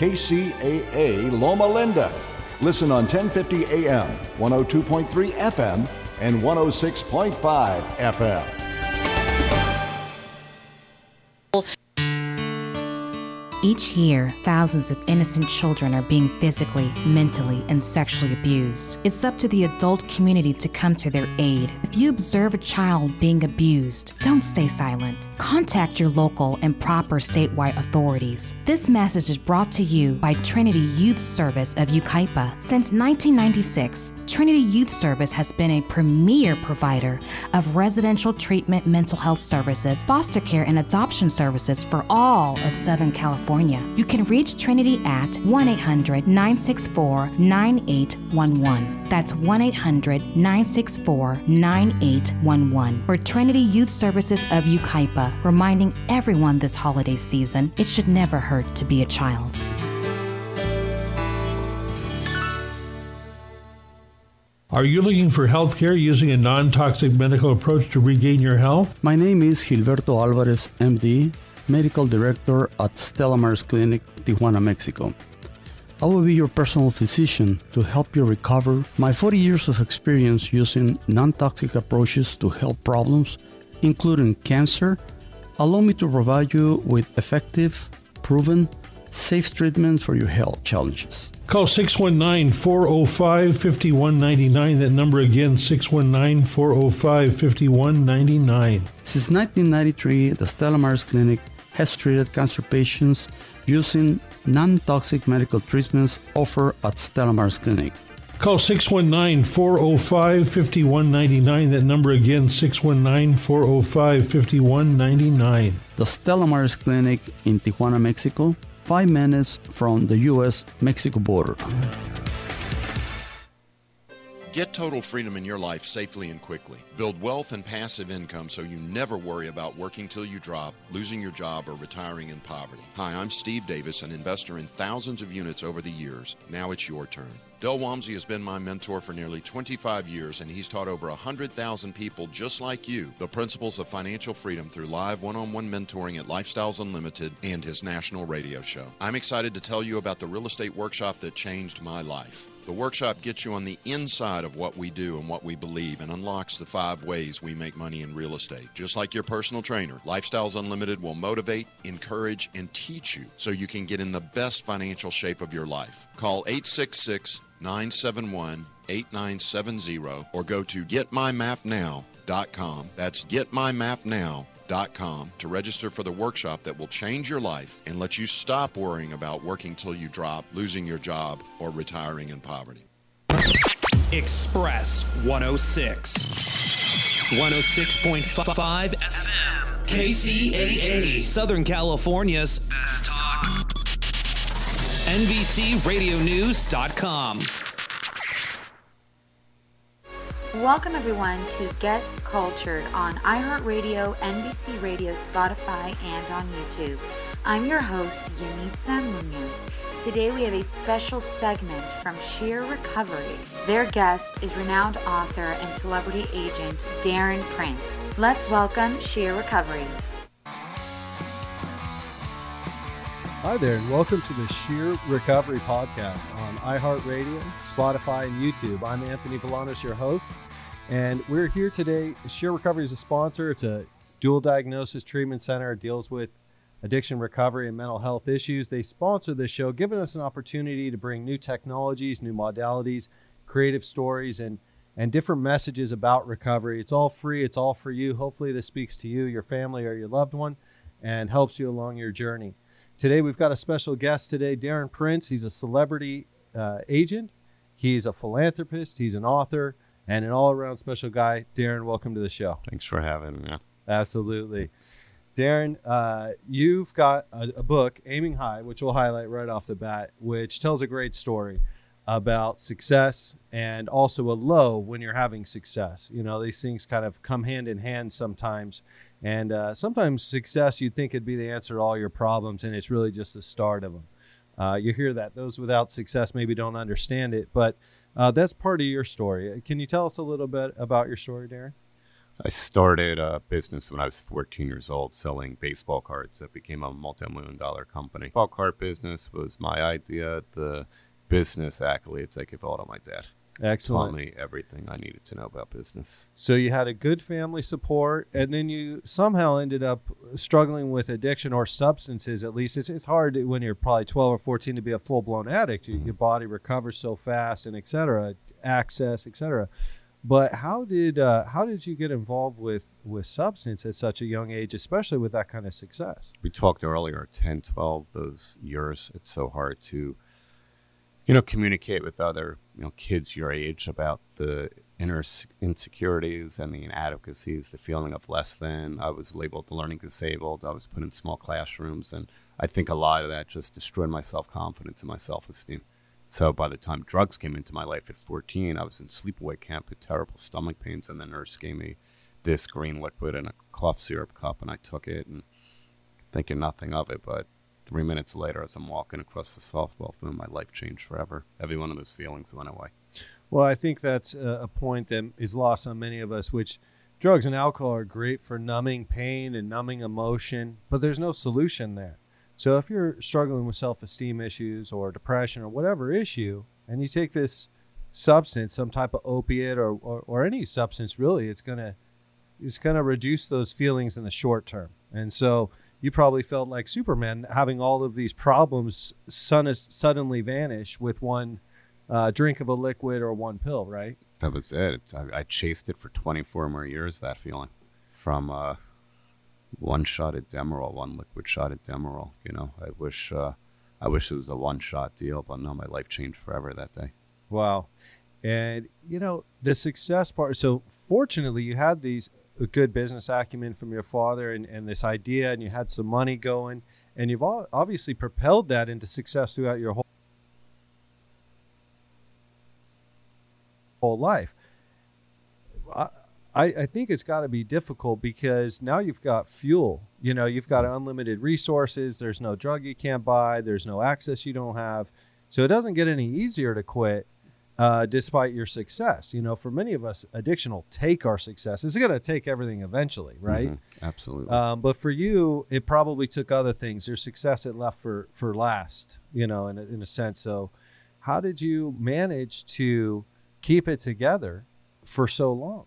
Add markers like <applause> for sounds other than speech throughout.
KCAA Loma Linda. Listen on 1050 AM, 102.3 FM, and 106.5 FM. Each year, thousands of innocent children are being physically, mentally, and sexually abused. It's up to the adult community to come to their aid. If you observe a child being abused, don't stay silent. Contact your local and proper statewide authorities. This message is brought to you by Trinity Youth Service of Yucaipa. Since 1996, Trinity Youth Service has been a premier provider of residential treatment mental health services, foster care, and adoption services for all of Southern California. You can reach Trinity at 1 800 964 9811. That's 1 800 964 9811. For Trinity Youth Services of Yucaipa, reminding everyone this holiday season it should never hurt to be a child. Are you looking for health care using a non toxic medical approach to regain your health? My name is Gilberto Alvarez, MD, Medical Director at Stella Maris Clinic, Tijuana, Mexico. I will be your personal physician to help you recover. My 40 years of experience using non toxic approaches to health problems, including cancer, allow me to provide you with effective, proven, safe treatment for your health challenges. Call 619 405 5199. That number again, 619 405 5199. Since 1993, the Stella Maris Clinic has treated cancer patients using non toxic medical treatments offered at Stella Maris Clinic. Call 619 405 5199. That number again, 619 405 5199. The Stella Maris Clinic in Tijuana, Mexico, five minutes from the U.S. Mexico border. Get total freedom in your life safely and quickly. Build wealth and passive income so you never worry about working till you drop, losing your job, or retiring in poverty. Hi, I'm Steve Davis, an investor in thousands of units over the years. Now it's your turn. Del Walmsley has been my mentor for nearly 25 years, and he's taught over 100,000 people just like you the principles of financial freedom through live one on one mentoring at Lifestyles Unlimited and his national radio show. I'm excited to tell you about the real estate workshop that changed my life. The workshop gets you on the inside of what we do and what we believe and unlocks the five ways we make money in real estate. Just like your personal trainer, Lifestyles Unlimited will motivate, encourage, and teach you so you can get in the best financial shape of your life. Call 866 971 8970 or go to getmymapnow.com. That's getmymapnow.com to register for the workshop that will change your life and let you stop worrying about working till you drop, losing your job, or retiring in poverty. Express 106. 106.5 FM. KCAA. Southern California's best talk. NBCRadioNews.com. Welcome, everyone, to Get Cultured on iHeartRadio, NBC Radio, Spotify, and on YouTube. I'm your host, Yanitza Munoz. Today we have a special segment from Sheer Recovery. Their guest is renowned author and celebrity agent Darren Prince. Let's welcome Sheer Recovery. Hi there, and welcome to the Sheer Recovery Podcast on iHeartRadio, Spotify, and YouTube. I'm Anthony Villanos, your host, and we're here today. Sheer Recovery is a sponsor. It's a dual diagnosis treatment center. It deals with addiction recovery and mental health issues. They sponsor this show, giving us an opportunity to bring new technologies, new modalities, creative stories, and and different messages about recovery. It's all free. It's all for you. Hopefully, this speaks to you, your family, or your loved one, and helps you along your journey. Today, we've got a special guest today, Darren Prince. He's a celebrity uh, agent, he's a philanthropist, he's an author, and an all around special guy. Darren, welcome to the show. Thanks for having me. Absolutely. Darren, uh, you've got a, a, book, Aiming High, which we'll highlight right off the bat, which tells a great story about success and also a low when you're having success. You know, these things kind of come hand in hand sometimes. And uh, sometimes success, you'd think it'd be the answer to all your problems, and it's really just the start of them. Uh, you hear that. Those without success maybe don't understand it, but uh, that's part of your story. Can you tell us a little bit about your story, Darren? I started a business when I was 14 years old selling baseball cards that became a multi million dollar company. Baseball card business was my idea. The business accolades I give all to my dad. Excellent. Taught me everything I needed to know about business. So you had a good family support, and then you somehow ended up struggling with addiction or substances. At least it's it's hard when you're probably 12 or 14 to be a full blown addict. Mm-hmm. Your body recovers so fast, and et cetera, access, et cetera. But how did uh, how did you get involved with with substance at such a young age, especially with that kind of success? We talked earlier, 10, 12, those years. It's so hard to you know, communicate with other, you know, kids your age about the inner insecurities and the inadequacies, the feeling of less than. I was labeled learning disabled. I was put in small classrooms, and I think a lot of that just destroyed my self confidence and my self esteem. So by the time drugs came into my life at 14, I was in sleepaway camp with terrible stomach pains, and the nurse gave me this green liquid in a cough syrup cup, and I took it and thinking nothing of it, but Three minutes later, as I'm walking across the softball field, my life changed forever. Every one of those feelings went away. Well, I think that's a point that is lost on many of us, which drugs and alcohol are great for numbing pain and numbing emotion, but there's no solution there. So if you're struggling with self esteem issues or depression or whatever issue, and you take this substance, some type of opiate or, or, or any substance really, it's gonna it's gonna reduce those feelings in the short term. And so you probably felt like Superman having all of these problems sun- suddenly vanish with one uh, drink of a liquid or one pill, right? That was it. I, I chased it for 24 more years, that feeling. From uh, one shot at Demerol, one liquid shot at Demerol. You know, I wish, uh, I wish it was a one shot deal, but no, my life changed forever that day. Wow. And, you know, the success part. So, fortunately, you had these a good business acumen from your father and, and this idea, and you had some money going, and you've all obviously propelled that into success throughout your whole whole life. I, I, think it's got to be difficult because now you've got fuel. You know, you've got unlimited resources. There's no drug you can't buy. There's no access you don't have. So it doesn't get any easier to quit uh, despite your success. You know, for many of us, addiction will take our success. It's going to take everything eventually, right? Mhm. Absolutely. Um, but for you, it probably took other things. Your success it left for for last. You know, in a, in a sense. So, how did you manage to keep it together for so long?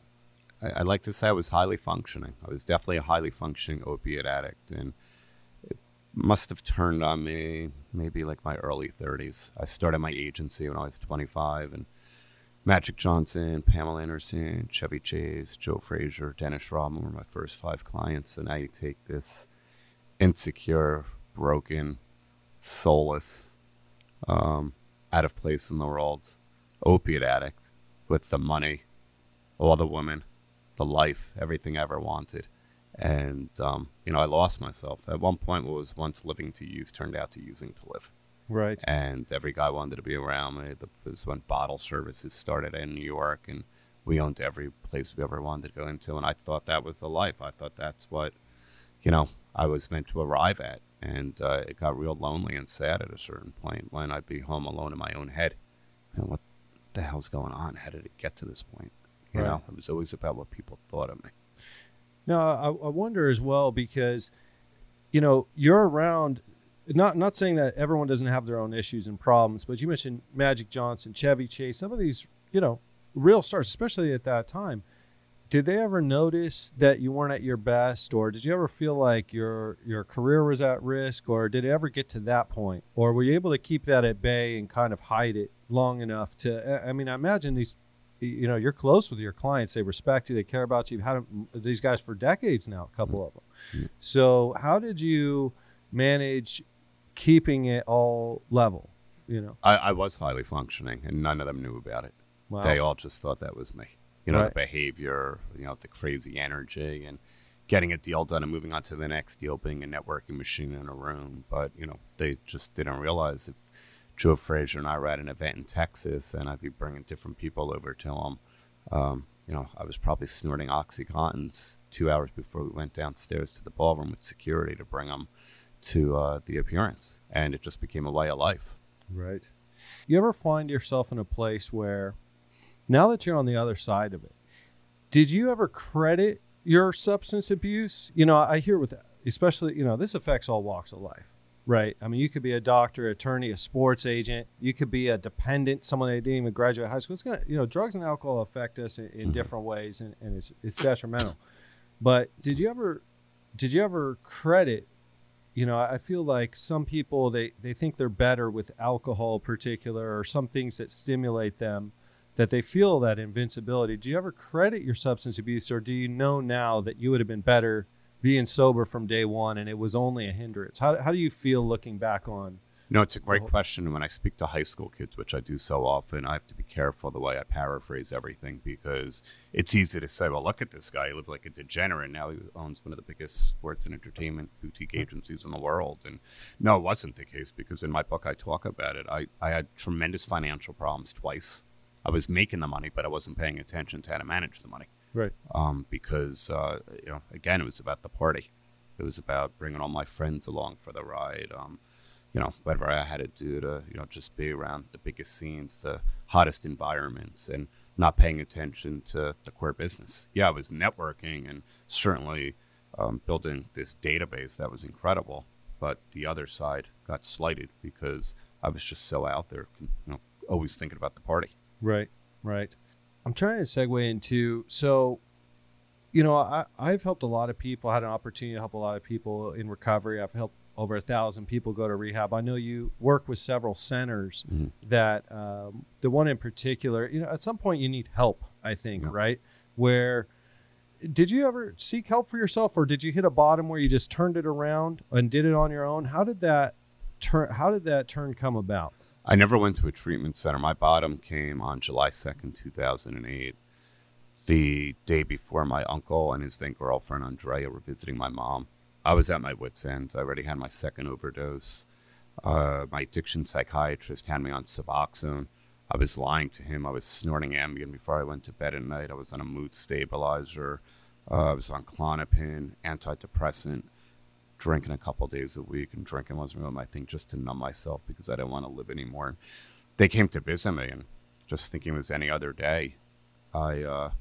I, I like to say I was highly functioning. I was definitely a highly functioning opiate addict, and must have turned on me maybe like my early 30s. I started my agency when I was 25, and Magic Johnson, Pamela Anderson, Chevy Chase, Joe Frazier, Dennis Rodman were my first five clients, and you take this insecure, broken, soulless, um, out of place in the world opiate addict with the money, all the women, the life, everything I ever wanted. And, um, you know, I lost myself. At one point, what was once living to use turned out to using to live. Right. And every guy wanted to be around me. Was when bottle services started in New York, and we owned every place we ever wanted to go into. And I thought that was the life. I thought that's what, you know, I was meant to arrive at. And uh, it got real lonely and sad at a certain point when I'd be home alone in my own head. And what the hell's going on? How did it get to this point? You Right. know, it was always about what people thought of me. No, I, I wonder as well because, you know, you're around. Not not saying that everyone doesn't have their own issues and problems, but you mentioned Magic Johnson, Chevy Chase, some of these, you know, real stars, especially at that time. Did they ever notice that you weren't at your best, or did you ever feel like your your career was at risk, or did it ever get to that point, or were you able to keep that at bay and kind of hide it long enough to? I I mean, I imagine these you know you're close with your clients they respect you they care about you you've had these guys for decades now a couple of them mm-hmm. so how did you manage keeping it all level you know I, I was highly functioning, and none of them knew about it. Wow. They all just thought that was me. You know, Right. the behavior, you know, the crazy energy, and getting a deal done and moving on to the next deal, being a networking machine in a room. But you know, they just didn't realize if Joe Frazier and I were at an event in Texas, and I'd be bringing different people over to them. Um, you know, I was probably snorting OxyContins two hours before we went downstairs to the ballroom with security to bring them to uh, the appearance, and it just became a way of life. right you ever find yourself in a place where now that you're on the other side of it did you ever credit your substance abuse you know i hear with especially you know this affects all walks of life right. I mean you could be a doctor attorney a sports agent. You could be a dependent someone that didn't even graduate high school. It's gonna you know drugs and alcohol affect us in, in mm-hmm. different ways and, and it's it's detrimental. But did you ever did you ever credit you know i feel like some people they they think they're better with alcohol in particular or some things that stimulate them that they feel that invincibility. Do you ever credit your substance abuse or do you know now that you would have been better being sober from day one and it was only a hindrance how, how do you feel looking back on No, it's a great question. When I speak to high school kids, which I do so often, I have to be careful the way I paraphrase everything because it's easy to say, well, look at this guy. He lived like a degenerate. Now he owns one of the biggest sports and entertainment boutique hmm. agencies in the world. And no, it wasn't the case because in my book, I talk about it. I, I had tremendous financial problems twice. I was making the money, but I wasn't paying attention to how to manage the money right. Um, because uh, you know again it was about the party. It was about bringing all my friends along for the ride. Um, you know whatever i had to do to you know just be around the biggest scenes the hottest environments and not paying attention to the core business. Yeah i was networking and certainly um, building this database that was incredible but the other side got slighted because i was just so out there you know always thinking about the party. Right, right. I'm trying to segue into so, you know, I, I've helped a lot of people. I had an opportunity to help a lot of people in recovery. I've helped over a thousand people go to rehab. I know you work with several centers Mhm. that um, the one in particular. You know, at some point you need help. I think right where. Did you ever seek help for yourself, or did you hit a bottom where you just turned it around and did it on your own? How did that turn? How did that turn come about? I never went to a treatment center. My bottom came on July 2nd, 2008, the day before my uncle and his then girlfriend Andrea were visiting my mom. I was at my wits' end. I already had my second overdose. Uh, my addiction psychiatrist had me on Suboxone. I was lying to him. I was snorting Ambien before I went to bed at night. I was on a mood stabilizer. Uh, I was on Klonopin, antidepressant, drinking a couple days a week, and drinking wasn't really my thing just to numb myself because I didn't want to live anymore. They came to visit me, and just thinking it was any other day, I uh,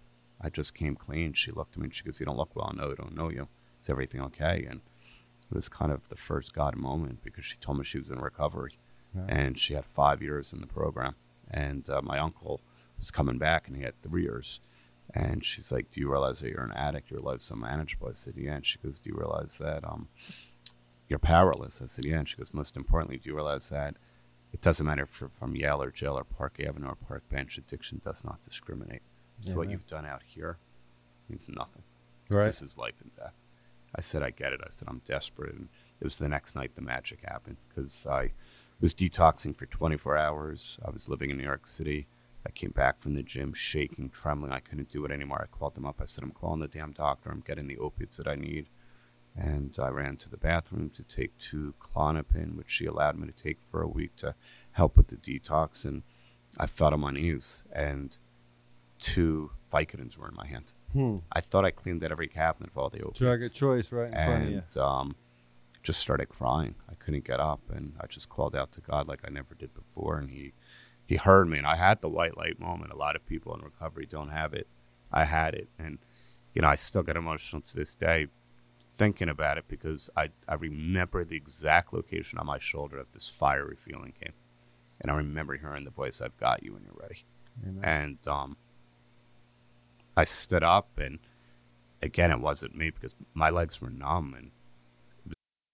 I just came clean. She looked at me and she goes, "You don't look well. No, I don't know you. Is everything okay?" And it was kind of the first God moment because she told me she was in recovery, Yeah. and she had five years in the program. And uh, my uncle was coming back, and he had three years. And she's like, "Do you realize that you're an addict? Your life's unmanageable." I said, "Yeah." And she goes, "Do you realize that um, you're powerless?" I said, "Yeah." And she goes, "Most importantly, do you realize that it doesn't matter if you're from Yale or Jail or Park Avenue or Park Bench. Addiction does not discriminate. So what Amen. you've done out here means nothing. Right. This is life and death." I said, "I get it." I said, "I'm desperate." And it was the next night the magic happened because I was detoxing for 24 hours. I was living in New York City. I came back from the gym shaking, trembling. I couldn't do it anymore. I called them up. I said, I'm calling the damn doctor. I'm getting the opiates that I need. And I ran to the bathroom to take two Klonopin, which she allowed me to take for a week to help with the detox. And I fell on my knees, and two Vicodins were in my hands. Hmm. I thought I cleaned out every cabinet of all the opiates Drug of choice right in front of you. and um, just started crying. I couldn't get up, and I just called out to God like I never did before, and He He heard me, and I had the white light moment. A lot of people in recovery don't have it. I had it, and you know I still get emotional to this day thinking about it because I I remember the exact location on my shoulder that this fiery feeling came, and I remember hearing the voice, "I've got you when you're ready," Amen. and um, I stood up and. Again, it wasn't me because my legs were numb and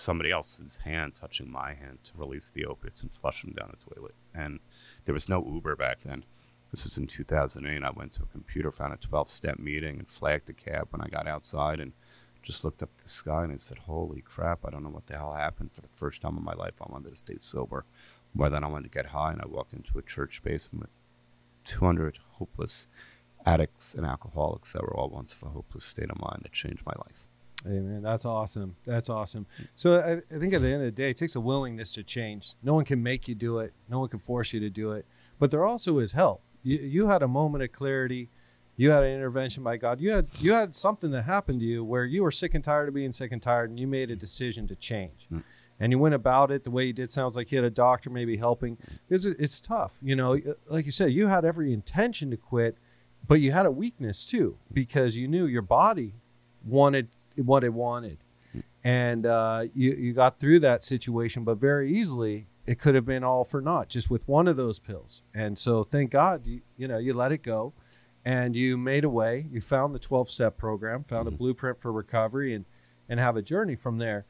Somebody else's hand touching my hand to release the opiates and flush them down the toilet. And there was no Uber back then. This was in 2008. I went to a computer, found a 12 step meeting, and flagged the cab when I got outside and just looked up at the sky and I said, Holy crap, I don't know what the hell happened. For the first time in my life, I wanted to stay sober more than I wanted to get high. And I walked into a church basement with 200 hopeless addicts and alcoholics that were all once of a hopeless state of mind that changed my life. Amen. That's awesome. That's awesome. So I, I think at the end of the day, it takes a willingness to change. No one can make you do it. No one can force you to do it. But there also is help. You, you had a moment of clarity. You had an intervention by God. You had you had something that happened to you where you were sick and tired of being sick and tired, and you made a decision to change. Mm. And you went about it the way you did. Sounds like you had a doctor maybe helping. It's, it's tough. You know, like you said, you had every intention to quit, but you had a weakness too because you knew your body wanted what it wanted. And uh, you, you got through that situation but very easily it could have been all for naught just with one of those pills. And so thank god you, you know you let it go and you made a way. You found the 12 step program found a blueprint for recovery and and have a journey from there.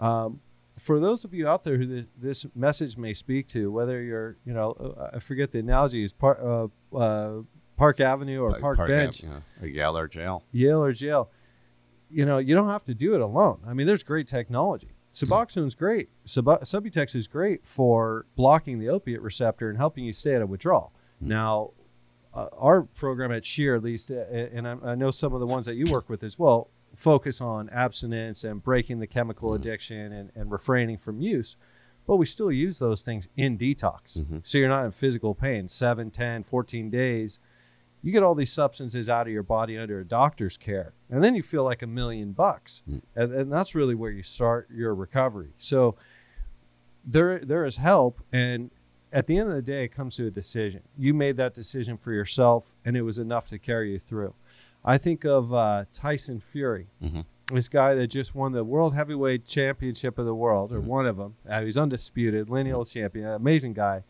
Um, for those of you out there who this, this message may speak to whether you're you know uh, i forget the analogy is park, uh, uh, park avenue or park, Ave, bench. yeah, Yale or jail. Yale or jail. You know, you don't have to do it alone. I mean, there's great technology. Suboxone's great. Sub- Subutex is great for blocking the opiate receptor and helping you stay out of withdrawal. Now, uh, our program at Sheer, at least, uh, and I, I know some of the ones that you work with as well, focus on abstinence and breaking the chemical addiction and, and refraining from use. But we still use those things in detox. Mm-hmm. So you're not in physical pain 7, 10, 14 days you get all these substances out of your body under a doctor's care and then you feel like a million bucks and, and that's really where you start your recovery so there there is help and at the end of the day, it comes to a decision. You made that decision for yourself, and it was enough to carry you through. I think of uh, Tyson Fury, hmm this guy that just won the World Heavyweight Championship of the world, or one of them. Uh, he's undisputed, lineal champion, amazing guy.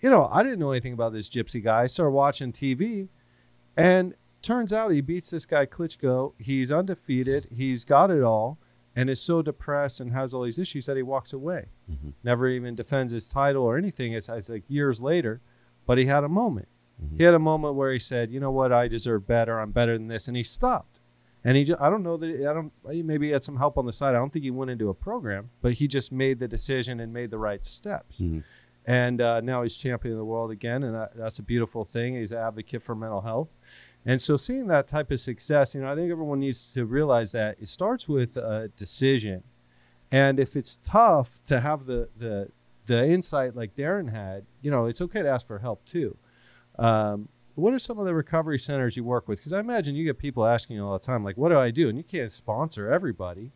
You know, I didn't know anything about this gypsy guy. I started watching TV, and turns out he beats this guy Klitschko. He's undefeated. He's got it all, and is so depressed and has all these issues that he walks away. Mhm. Never even defends his title or anything. It's, it's like years later, but he had a moment. He had a moment where he said, "You know what? I deserve better. I'm better than this," and he stopped. And he, just, I don't know that I don't. Maybe he had some help on the side. I don't think he went into a program, but he just made the decision and made the right steps. Mhm. And uh, now he's champion of the world again, and that, that's a beautiful thing. He's an advocate for mental health, and so seeing that type of success, you know, I think everyone needs to realize that it starts with a decision, and if it's tough to have the the the insight like Darren had, you know, it's okay to ask for help too. Um, what are some of the recovery centers you work with? Because I imagine you get people asking you all the time, like, "What do I do?" And you can't sponsor everybody.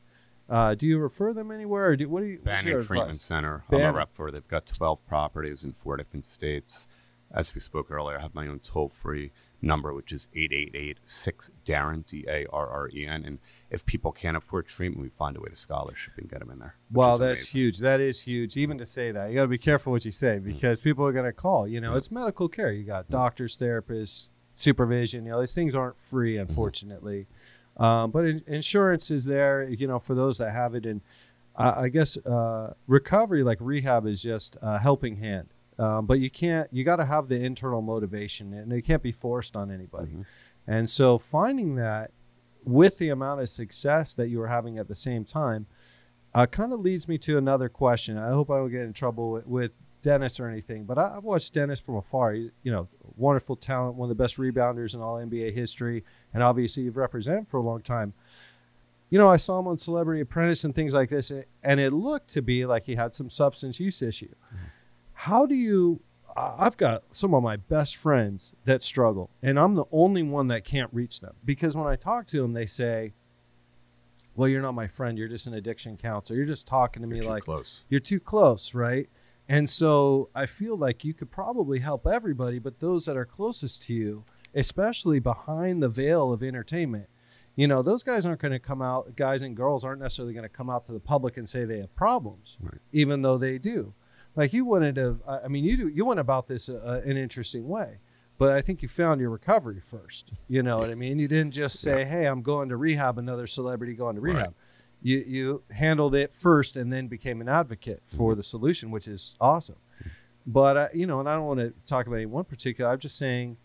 Uh, do you refer them anywhere, or do what do you? Banyan Treatment advice? Center. I'm a rep for. They've got 12 properties in four different states. As we spoke earlier, I have my own toll free number, which is 888 6 Darren, D A R R E N. And if people can't afford treatment, we find a way to scholarship and get them in there. Wow, that's amazing. huge. That is huge. Even to say that, you got to be careful what you say Mm-hmm. because people are going to call. You know, it's medical care. You got doctors, therapists, supervision. You know, these things aren't free, Mm-hmm. Um, but in, insurance is there. You know, for those that have it, and I I guess uh, recovery, like rehab, is just a helping hand. Um, but you can't. You got to have the internal motivation, and it can't be forced on anybody. Mm-hmm. And so, finding that with the amount of success that you are having at the same time, uh, kind of leads me to another question. I hope I don't get in trouble with, with Dennis or anything, but I, I've watched Dennis from afar. He's, you know, wonderful talent, one of the best rebounders in all NBA history, and obviously you've represented for a long time. You know, I saw him on Celebrity Apprentice and things like this, and it looked to be like he had some substance use issue. Mm-hmm. How do you? I've got some of my best friends that struggle, and I'm the only one that can't reach them because when I talk to them, they say, "Well, you're not my friend. You're just an addiction counselor. You're just talking to me You're too like close. you're too close, right?" And so I feel like you could probably help everybody, but those that are closest to you, especially behind the veil of entertainment, you know, those guys aren't going to come out. Guys and girls aren't necessarily going to come out to the public and say they have problems, Right. even though they do. Like you wouldn't have. I mean, you do. You went about this uh, an interesting way, but I think you found your recovery first. You know what I mean? You didn't just say, "Hey, I'm going to rehab." Another celebrity going to rehab. Right. You you handled it first, and then became an advocate for the solution, which is awesome. But uh, you know, and I don't want to talk about any one particular. I'm just saying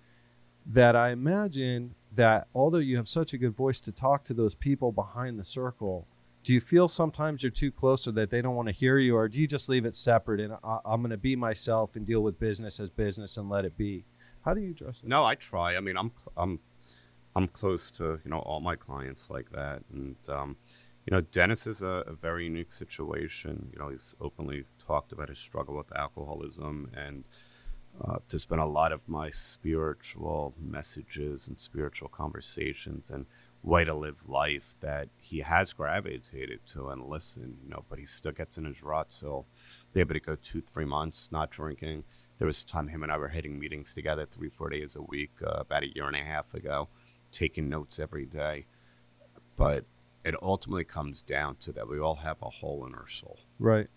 that I imagine that although you have such a good voice to talk to those people behind the circle, do you feel sometimes you're too close or that they don't want to hear you, or do you just leave it separate and I, I'm going to be myself and deal with business as business and let it be? How do you address it? No, I try. I mean, I'm I'm I'm close to you know all my clients like that, and um, you know, Dennis is a, a very unique situation. You know, he's openly talked about his struggle with alcoholism, and uh, there's been a lot of my spiritual messages and spiritual conversations and way to live life that he has gravitated to and listened. You know, but he still gets in his ruts. He'll be able to go two, three months not drinking. There was a time him and I were hitting meetings together three, four days a week uh, about a year and a half ago, taking notes every day. But it ultimately comes down to that we all have a hole in our soul. Right.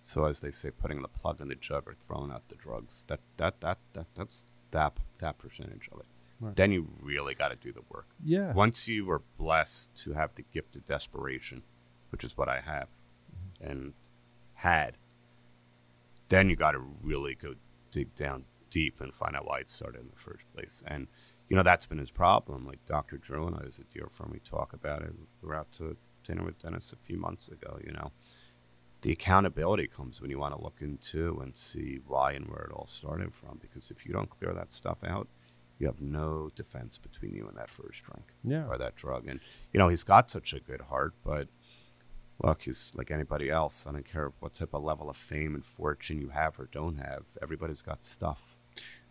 So as they say, putting the plug in the jug or throwing out the drugs, that that that, that that's that that percentage of it. Right. Then you really got to do the work. Yeah. Once you are blessed to have the gift of desperation, which is what I have mm-hmm. and had, then you got to really go dig down deep and find out why it started in the first place. And you know that's been his problem. Like Dr. Drew and I was at Deer Firm, we talk about it. We were out to dinner with Dennis a few months ago. You know, the accountability comes when you want to look into and see why and where it all started from. Because if you don't clear that stuff out, you have no defense between you and that first drink Yeah. or that drug. And you know, he's got such a good heart, but look, he's like anybody else. I don't care what type of level of fame and fortune you have or don't have. Everybody's got stuff.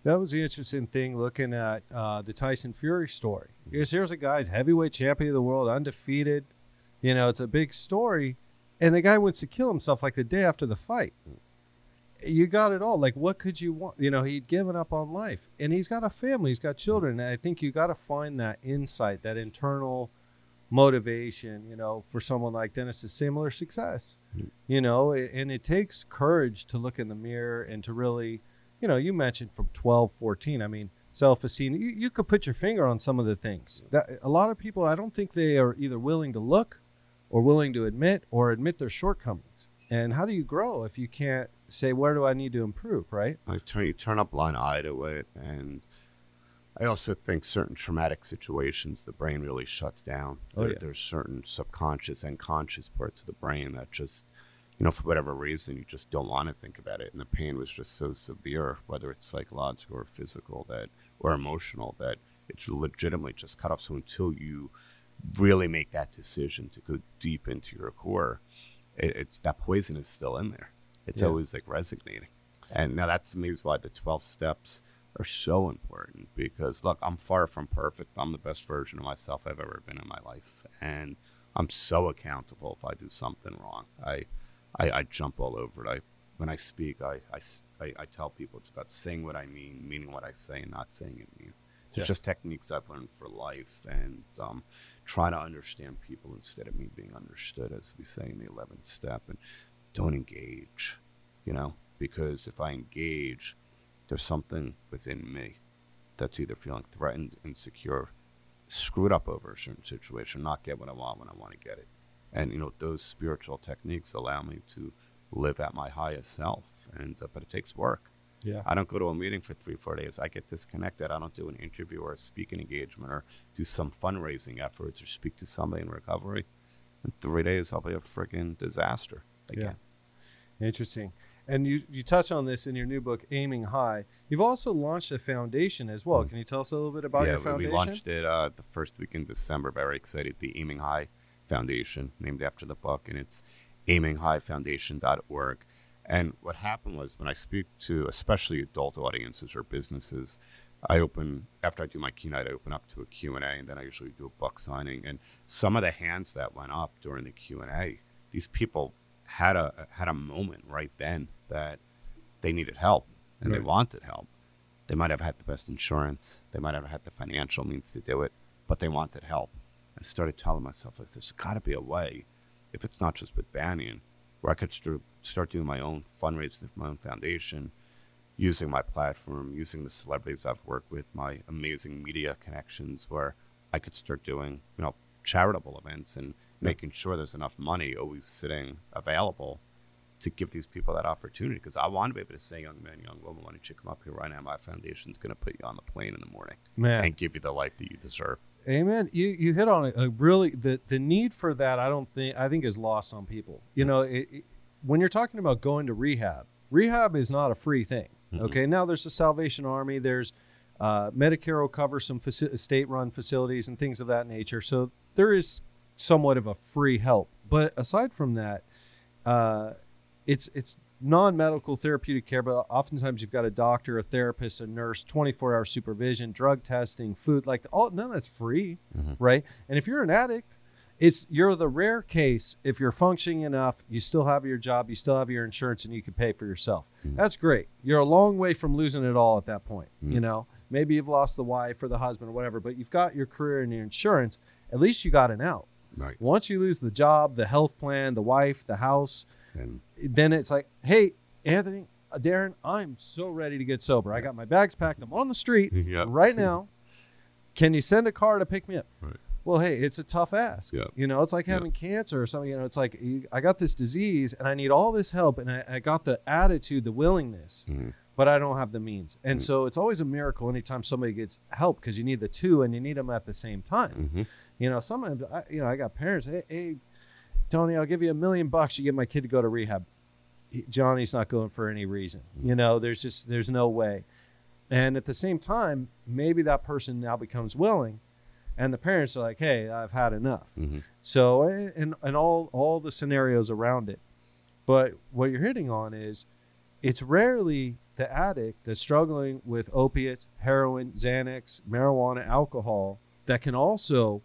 That was the interesting thing looking at uh, the Tyson Fury story. Because here's a guy's heavyweight champion of the world, undefeated. You know, it's a big story. And the guy wants to kill himself like the day after the fight. you got it all. Like, what could you want? You know, he'd given up on life, and he's got a family, he's got children. And I think you got to find that insight, that internal motivation. You know, for someone like Dennis, is similar success. Mm. You know, and it takes courage to look in the mirror and to really, you know, you mentioned from 12, 14. I mean, self esteem. You, you could put your finger on some of the things that a lot of people. I don't think they are either willing to look, or willing to admit, or admit their shortcomings. And how do you grow if you can't say where do I need to improve? Right. I turn you turn a blind eye to it, and I also think certain traumatic situations, the brain really shuts down. Oh, There- yeah. There's certain subconscious and conscious parts of the brain that just, you know, for whatever reason, you just don't want to think about it, and the pain was just so severe, whether it's psychological or physical, that or emotional, that it's legitimately just cut off. So until you really make that decision to go deep into your core, it, it's that poison is still in there. It's Yeah. always like resonating. And now that to me is why the 12 steps are so important because look, I'm far from perfect. I'm the best version of myself I've ever been in my life. And I'm so accountable if I do something wrong. I, I, I jump all over it. I, when I speak, I I I tell people it's about saying what I mean, meaning what I say, and not saying it mean. It's Yeah. just techniques I've learned for life and um, try to understand people instead of me being understood, as we say in the 11th step. And don't engage, you know, because if I engage, there's something within me that's either feeling threatened, insecure, screwed up over a certain situation, not get what I want when I want to get it. And, you know, those spiritual techniques allow me to live at my highest self. And, uh, but it takes work. Yeah. I don't go to a meeting for three, four days. I get disconnected. I don't do an interview or a speaking engagement or do some fundraising efforts or speak to somebody in recovery. In three days, I'll be a freaking disaster again. yeah. Interesting. And you, you touch on this in your new book, Aiming High. You've also launched a foundation as well. Can you tell us a little bit about Mm. yeah, your foundation? we launched it uh, the first week in December. Very excited. The Aiming High Foundation, named after the book, and it's aiminghighfoundation.org. And what happened was when I speak to especially adult audiences or businesses, I open after I do my keynote, I open up to a Q&A, and then I usually do a book signing. And some of the hands that went up during the Q&A, these people had a had a moment right then that they needed help and they wanted help. They might have had the best insurance, they might have had the financial means to do it, but they wanted help. I started telling myself, like, there's got to be a way, if it's not just with Banyan, where I could st- start doing my own fundraising for my own foundation, using my platform, using the celebrities I've worked with, my amazing media connections, where I could start doing, you know, charitable events and making sure there's enough money always sitting available to give these people that opportunity. Because I want to be able to say, young man, young woman, why don't you come up here right now? My foundation's going to put you on the plane in the morning Man. and give you the life that you deserve. Amen. You you hit on a, a really the the need for that. I don't think I think is lost on people. You know, it, it- when you're talking about going to rehab, rehab is not a free thing. Mhm. Okay, now there's the Salvation Army. There's uh, Medicare will cover some faci- state-run facilities and things of that nature. So there is somewhat of a free help. But aside from that, uh, it's it's non-medical therapeutic care, but oftentimes you've got a doctor, a therapist, a nurse, 24-hour supervision, drug testing, food, like all none of that's free, Mhm. right? And if you're an addict, it's you're the rare case if you're functioning enough, you still have your job, you still have your insurance, and you can pay for yourself. That's great. You're a long way from losing it all at that point. You know, maybe you've lost the wife or the husband or whatever, but you've got your career and your insurance. At least you got an out. Right. Once you lose the job, the health plan, the wife, the house, And then it's like, hey, Anthony, uh, Darren, I'm so ready to get sober. I got my bags packed. I'm on the street <laughs> Yep. right now. Can you send a car to pick me up? Right. Well, hey, it's a tough ask. Yep. You know, it's like Yep. having cancer or something. You know, it's like I got this disease and I need all this help, and I, I got the attitude, the willingness, Mhm. but I don't have the means. And Mm. so it's always a miracle anytime somebody gets help because you need the two and you need them at the same time. Mhm. You know, sometimes I, you know I got parents. Hey, hey, Tony, I'll give you a million bucks. You get my kid to go to rehab. He- Johnny's not going for any reason. You know, there's just there's no way. And at the same time, maybe that person now becomes willing, and the parents are like, "Hey, I've had enough." Mhm. So, and and all all the scenarios around it. But what you're hitting on is, it's rarely the addict that's struggling with opiates, heroin, Xanax, marijuana, alcohol that can also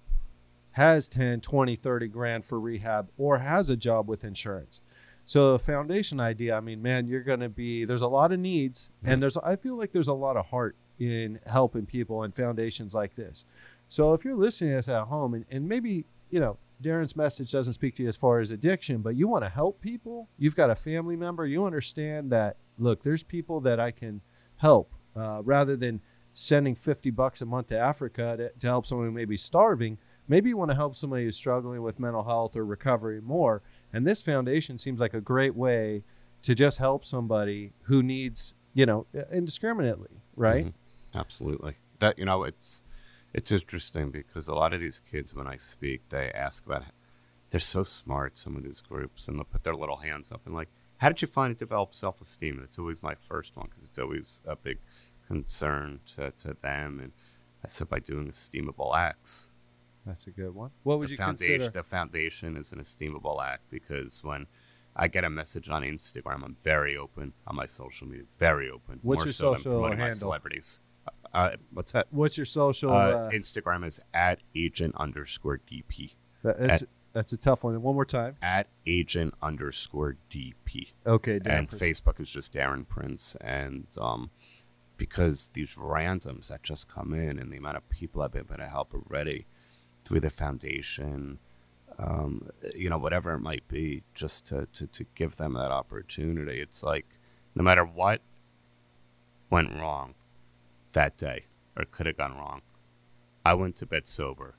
has 10, 20, 30 grand for rehab or has a job with insurance. So, a foundation idea, I mean, man, you're going to be, there's a lot of needs, Mhm. and there's, I feel like there's a lot of heart in helping people and foundations like this. So, if you're listening to this at home and, and maybe, you know, Darren's message doesn't speak to you as far as addiction, but you want to help people, you've got a family member, you understand that, look, there's people that I can help uh, rather than sending 50 bucks a month to Africa to, to help someone who may be starving. Maybe you want to help somebody who's struggling with mental health or recovery more. And this foundation seems like a great way to just help somebody who needs, you know, indiscriminately, right? Mhm. Absolutely. That you know, it's it's interesting because a lot of these kids, when I speak, they ask about. They're so smart. Some of these groups, and they'll put their little hands up and like, "How did you find it develop self-esteem?" And it's always my first one because it's always a big concern to, to them. And I said by doing esteemable acts. That's a good one. What would the you foundation, consider? The foundation is an esteemable act because when I get a message on Instagram, I'm very open on my social media, very open. What's more your so than social promoting my handle? celebrities. Uh, what's that? What's your social? Uh, Uh, Instagram is at agent underscore DP. that's, At, that's a tough one. One more time. at agent underscore DP. Okay, Darren and Prince. Facebook is just Darren Prince. And um, because these randoms that just come in and the amount of people I've been able to help already through the foundation, um, you know, whatever it might be, just to, to, to give them that opportunity. It's like no matter what went wrong that day or could have gone wrong, I went to bed sober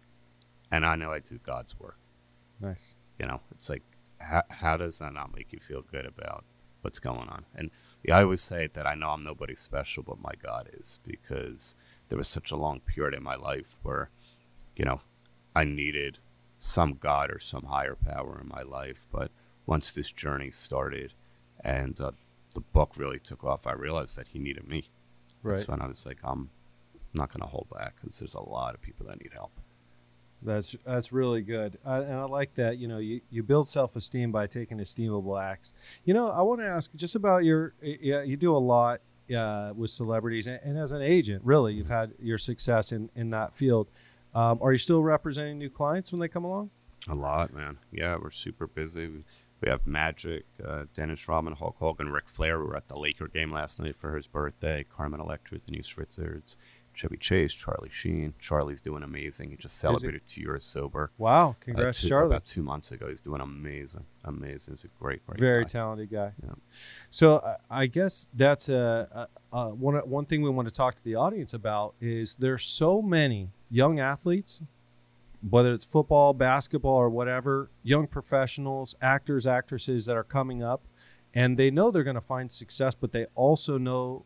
and I know I did God's work. Nice. You know, it's like, how, how does that not make you feel good about what's going on? And yeah, I always say that I know I'm nobody special, but my God is because there was such a long period in my life where, you know, I needed some God or some higher power in my life. But once this journey started and uh, the book really took off, I realized that He needed me. Right. That's when I was like, I'm not going to hold back because there's a lot of people that need help. That's that's really good, uh, and I like that. You know, you, you build self esteem by taking esteemable acts. You know, I want to ask just about your. Yeah, you do a lot uh, with celebrities, and, and as an agent, really, you've had your success in in that field. Um, are you still representing new clients when they come along? A lot, man. Yeah, we're super busy. We, we have Magic, uh, Dennis Rodman, Hulk Hogan, Ric Flair. We were at the Laker game last night for his birthday. Carmen Electra, Denise Richards, Chevy Chase, Charlie Sheen. Charlie's doing amazing. He just celebrated two years sober. Wow, Uh, congrats, two- Charlie. About two months ago, he's doing amazing, amazing. He's a great, great, Very guy. talented guy. Yeah. So uh, I guess that's a, a, a one one thing we want to talk to the audience about is there's so many young athletes, whether it's football, basketball, or whatever, young professionals, actors, actresses that are coming up, and they know they're going to find success, but they also know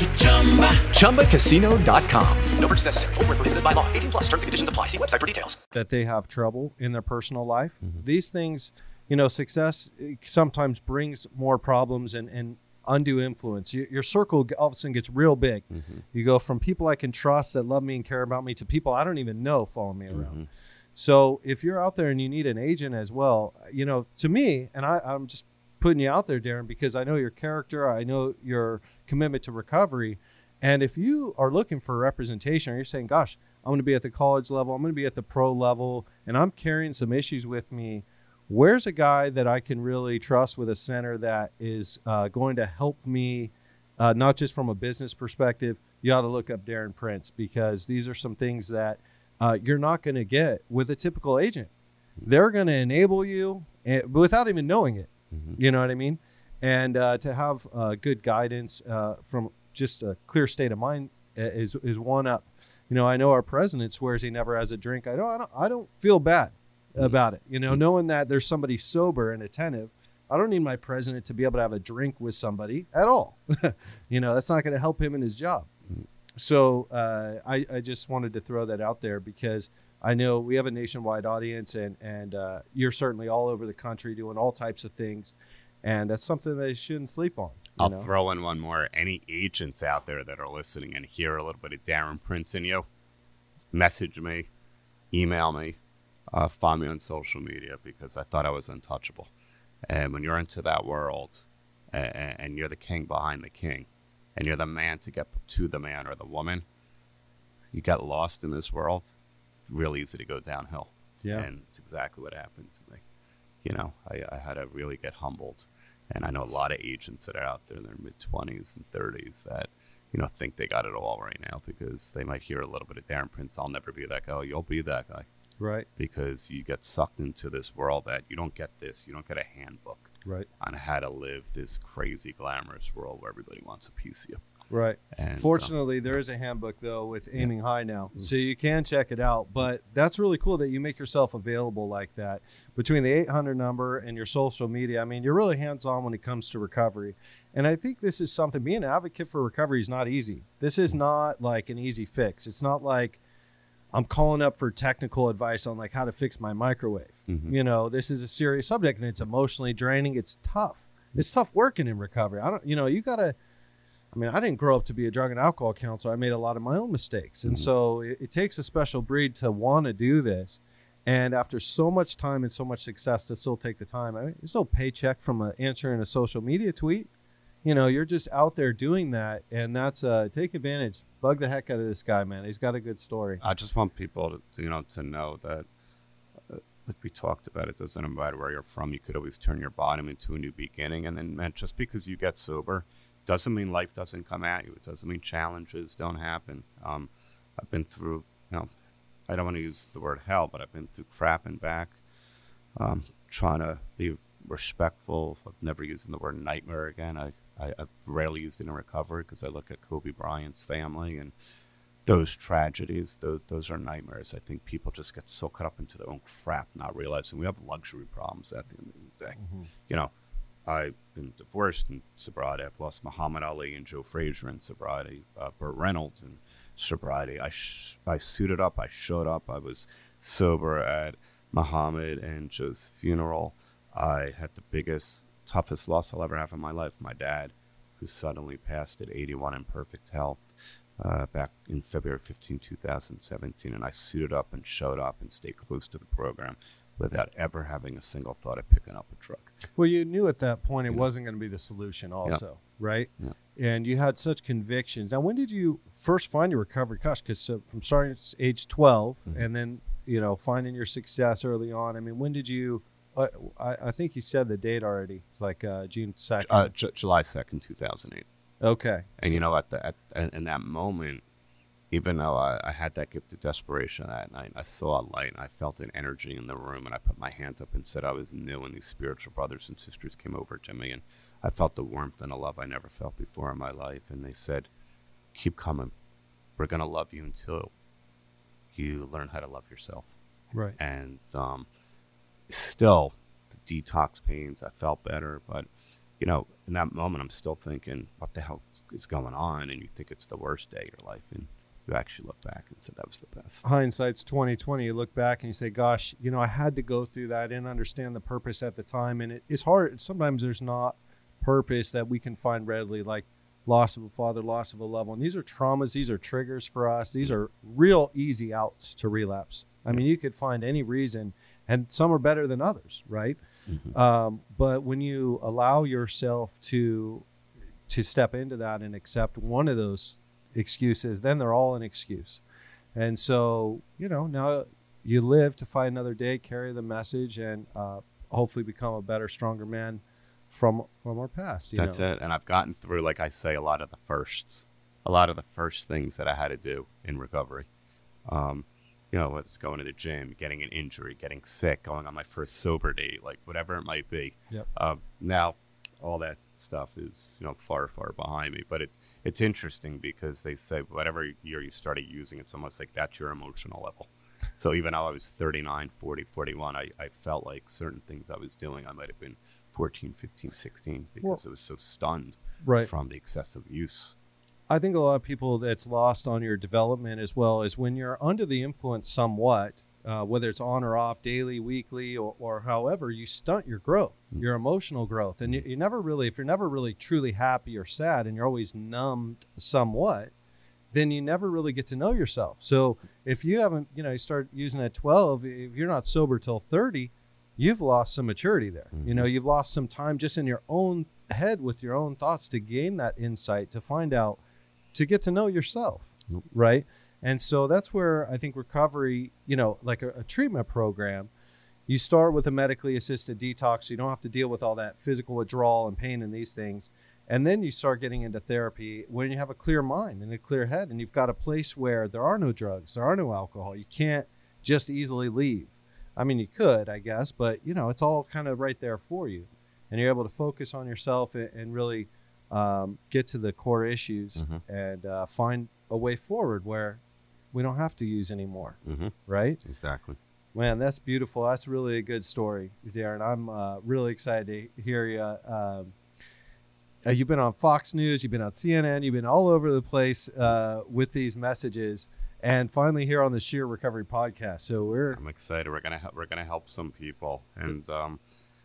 ChumbaCasino.com. No purchase necessary. Void where prohibited by law. 18 plus terms and conditions apply. See website for details. that they have trouble in their personal life. Mm-hmm. These things, you know, success eh, sometimes brings more problems and, and undue influence. Your, your circle all of a sudden gets real big. Mm-hmm. You go from people I can trust that love me and care about me to people I don't even know following me around. Mm-hmm. So if you're out there and you need an agent as well, you know, to me, and I, I'm just putting you out there, Darren, because I know your character, I know your commitment to recovery, And if you are looking for representation, or you're saying, "Gosh, I'm going to be at the college level, I'm going to be at the pro level, and I'm carrying some issues with me," where's a guy that I can really trust with a center that is uh, going to help me, uh, not just from a business perspective? You ought to look up Darren Prince because these are some things that uh, you're not going to get with a typical agent. They're going to enable you eh, without even knowing it. You know what I mean? And uh, to have uh, good guidance uh, from just a clear state of mind uh, is is one up. You know, I know our president swears he never has a drink. I don't. I don't, I don't feel bad about it. You know, knowing that there's somebody sober and attentive. I don't need my president to be able to have a drink with somebody at all. <laughs> you know, that's not going to help him in his job. So uh, I, I just wanted to throw that out there because I know we have a nationwide audience, and and uh, you're certainly all over the country doing all types of things, and that's something they shouldn't sleep on. you I'll know? throw in one more. Any agents out there that are listening and hear a little bit of Darren Prince in you, message me, email me, uh, find me on social media because I thought I was untouchable. And when you're into that world and, and you're the king behind the king and you're the man to get to the man or the woman, you got lost in this world, real easy to go downhill. Yeah. And it's exactly what happened to me. You know, I, I had to really get humbled. And I know a lot of agents that are out there in their mid 20s and 30s that, you know, think they got it all right now because they might hear a little bit of Darren Prince. I'll never be that guy. Oh, you'll be that guy. Right. Because you get sucked into this world that you don't get this. You don't get a handbook Right. on how to live this crazy, glamorous world where everybody wants a piece of you. Right. And, Fortunately, there is a handbook though with aiming high now, Mm. so you can check it out. But that's really cool that you make yourself available like that between the 800 number and your social media. I mean, you're really hands on when it comes to recovery, and I think this is something. Being an advocate for recovery is not easy. This is not like an easy fix. It's not like I'm calling up for technical advice on like how to fix my microwave. Mhm. You know, this is a serious subject and it's emotionally draining. It's tough. It's tough working in recovery. I don't, you know, you gotta. I mean, I didn't grow up to be a drug and alcohol counselor. I made a lot of my own mistakes, and Mhm. so it, it takes a special breed to want to do this. And after so much time and so much success, to still take the time. I mean, there's no paycheck from a, answering a social media tweet. You know, you're just out there doing that, and that's uh, take advantage. Bug the heck out of this guy, man. He's got a good story. I just want people to, to, you know, to know that, uh, like we talked about, it doesn't matter where you're from. You could always turn your bottom into a new beginning. And then, man, just because you get sober doesn't mean life doesn't come at you. It doesn't mean challenges don't happen. Um, I've been through, you know, I don't want to use the word hell, but I've been through crap and back. Um, trying to be respectful of never using the word nightmare again. I, I, I've rarely used it in recovery because I look at Kobe Bryant's family and those tragedies, those, those are nightmares. I think people just get so caught up into their own crap, not realizing we have luxury problems at the end of the day. You know, I've been divorced in sobriety. I've lost Muhammad Ali and Joe Frazier in sobriety, uh, Burt Reynolds in sobriety. I, sh- I suited up, I showed up, I was sober at Muhammad and Joe's funeral. I had the biggest, toughest loss I'll ever have in my life. My dad, who suddenly passed at 81 in perfect health uh, back in February 15, 2017. And I suited up and showed up and stayed close to the program without ever having a single thought of picking up a drug. Well, you knew at that point it wasn't going to be the solution, also, right? Yeah. And you had such convictions. Now, when did you first find your recovery? Gosh, because so from starting at age 12 Mm-hmm. and then, you know, finding your success early on. I mean, when did you? Uh, I, I think you said the date already, like uh, June 2nd. Uh, J- July 2nd, 2008. okay. And you know, at the at, at in that moment, even though I, I had that gift of desperation that night, I saw a light and I felt an energy in the room, and I put my hands up and said I was new, and these spiritual brothers and sisters came over to me, and I felt the warmth and the love I never felt before in my life, and they said, "Keep coming, we're gonna love you until you learn how to love yourself." Right. And um, still, the detox pains, I felt better, but you know, in that moment, I'm still thinking, what the hell is going on? And you think it's the worst day of your life, and you actually look back and say that was the best. hindsight's 2020 you look back and you say gosh you know i had to go through that. Didn't understand the purpose at the time. And it, it's hard. Sometimes there's not purpose that we can find readily like loss of a father loss of a loved one. These are traumas. These are triggers for us. These are real easy outs to relapse. I mean you could find any reason. And some are better than others right? Um, but when you allow yourself to to step into that and accept one of those excuses, then they're all an excuse. And so, you know, now you live to fight another day, carry the message, and uh, hopefully become a better, stronger man from from our past. That's know? it. And I've gotten through, like I say, a lot of the firsts, a lot of the first things that I had to do in recovery. Um, you know, whether it's going to the gym, getting an injury, getting sick, going on my first sober date, like whatever it might be. Yep. Um, now, all that stuff is you know far far behind me, but it's it's interesting because they say whatever year you started using, it's almost like that's your emotional level. So even though I was 39, 40, 41, I, I felt like certain things I was doing, I might have been 14, 15, 16 because Well- I was so stunned Right. from the excessive use. I think a lot of people that's lost on your development as well is when you're under the influence somewhat, uh, whether it's on or off, daily, weekly, or, or however, you stunt your growth, your emotional growth. And you, you never really, if you're never really truly happy or sad and you're always numbed somewhat, then you never really get to know yourself. So if you haven't, you know, you start using at 12, if you're not sober till 30, you've lost some maturity there. You know, you've lost some time just in your own head with your own thoughts to gain that insight, to find out, to get to know yourself, right? And so that's where I think recovery, you know, like a, a treatment program, you start with a medically assisted detox. So you don't have to deal with all that physical withdrawal and pain and these things. And then you start getting into therapy when you have a clear mind and a clear head, and you've got a place where there are no drugs, there are no alcohol. You can't just easily leave. I mean, you could, I guess, but you know, it's all kind of right there for you, and you're able to focus on yourself and, and really um, get to the core issues Mhm. and uh, find a way forward where we don't have to use anymore. Mm-hmm. Right? Exactly. Man, that's beautiful. That's really a good story, Darren. I'm uh, really excited to hear you. Um, uh, you've been on Fox News, you've been on CNN, you've been all over the place uh, with these messages, and finally here on the Sheer Recovery podcast. So we're I'm excited. We're gonna help. We're gonna help some people, and um,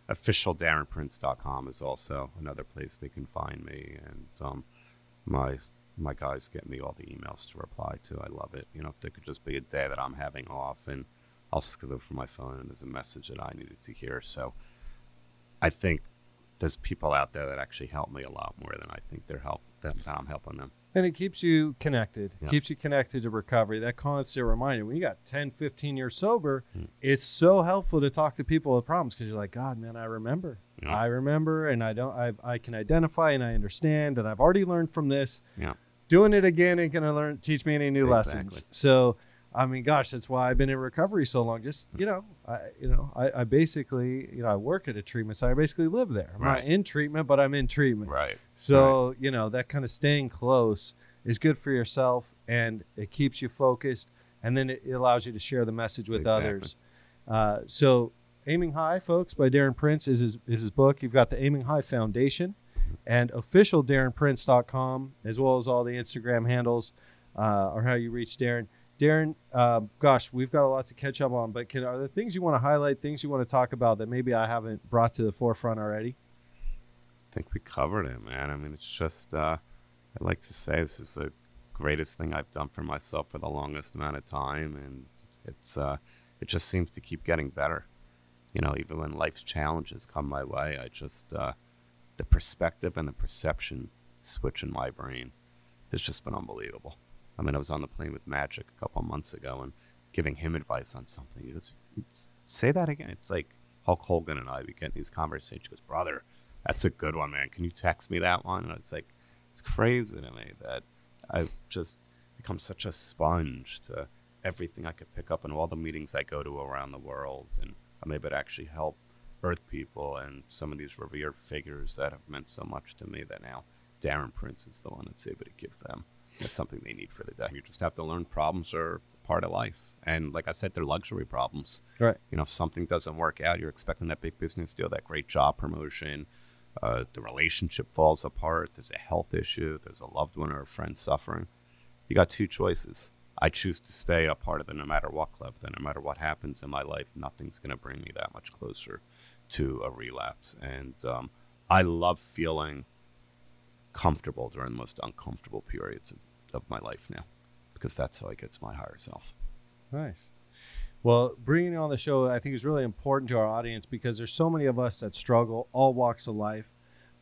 officialdarrenprince.com is also another place they can find me, and um, my my guys get me all the emails to reply to. I love it. You know, if there could just be a day that I'm having off, and I'll go for my phone, and there's a message that I needed to hear. So, I think there's people out there that actually help me a lot more than I think they're help that I'm helping them. and it keeps you connected Yeah. keeps you connected to recovery that constant reminder when you got 10 15 years sober Hmm. it's so helpful to talk to people with problems because you're like god man i remember Yeah. i remember and i don't I, I can identify and i understand and i've already learned from this Yeah. Doing it again ain't gonna learn teach me any new lessons so i mean gosh that's why i've been in recovery so long just you know i you know i, I basically you know i work at a treatment center. i basically live there i'm Right. not in treatment but i'm in treatment Right. so, you know, that kind of staying close is good for yourself and it keeps you focused and then it it allows you to share the message with Exactly. others. Uh, so, Aiming High, folks, by Darren Prince is his, is his book. You've got the Aiming High Foundation and official DarrenPrince.com, as well as all the Instagram handles uh, or how you reach Darren. Darren, uh, gosh, we've got a lot to catch up on, but can, are there things you want to highlight, things you want to talk about that maybe I haven't brought to the forefront already? I think we covered it, man. I mean, it's just, uh, I'd like to say this is the greatest thing I've done for myself for the longest amount of time. And it's, uh, it just seems to keep getting better. You know, even when life's challenges come my way, I just, uh, the perspective and the perception switch in my brain has just been unbelievable. I mean, I was on the plane with Magic a couple months ago and giving him advice on something. He goes, say that again. It's like Hulk Hogan and I, we get these conversations. He goes, brother, that's a good one, man. Can you text me that one? And it's like, it's crazy to me that I've just become such a sponge to everything I could pick up in all the meetings I go to around the world. And I'm able to actually help Earth people and some of these revered figures that have meant so much to me that now Darren Prince is the one that's able to give them as something they need for the day. You just have to learn problems are part of life. And like I said, they're luxury problems. Right. You know, if something doesn't work out, you're expecting that big business deal, that great job promotion, uh, the relationship falls apart, there's a health issue, there's a loved one or a friend suffering. You got two choices. I choose to stay a part of the no matter what club. Then, no matter what happens in my life, nothing's going to bring me that much closer to a relapse. And um, I love feeling comfortable during the most uncomfortable periods of, of my life now because that's how I get to my higher self. Nice. Well, bringing on the show, I think is really important to our audience because there's so many of us that struggle, all walks of life.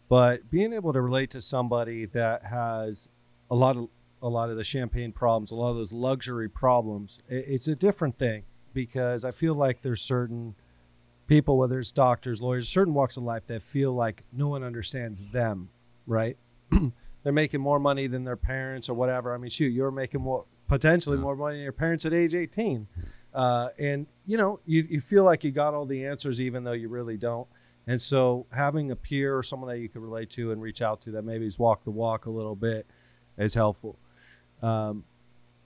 But being able to relate to somebody that has a lot of a lot of the champagne problems, a lot of those luxury problems. It, it's a different thing because I feel like there's certain people, whether it's doctors, lawyers, certain walks of life that feel like no one understands them, right? <clears throat> They're making more money than their parents or whatever. I mean, shoot, you're making more potentially more money than your parents at age 18. Uh, and you know, you, you feel like you got all the answers even though you really don't. And so having a peer or someone that you can relate to and reach out to that maybe has walked the walk a little bit is helpful. Um,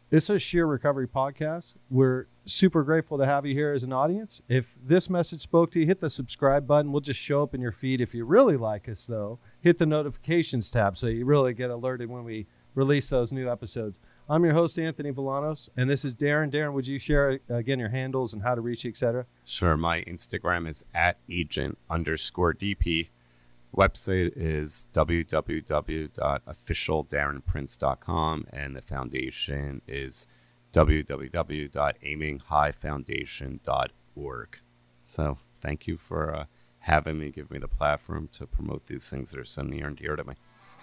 it's a sheer recovery podcast. We're super grateful to have you here as an audience. If this message spoke to you, hit the subscribe button. We'll just show up in your feed. If you really like us, though, hit the notifications tab so you really get alerted when we release those new episodes. I'm your host, Anthony Villanos, and this is Darren. Darren, would you share again your handles and how to reach you, etc.? Sure. My Instagram is at agent underscore DP. Website is www.officialdarrenprince.com, and the foundation is www.aiminghighfoundation.org. So thank you for uh, having me, give me the platform to promote these things that are so near and dear to me.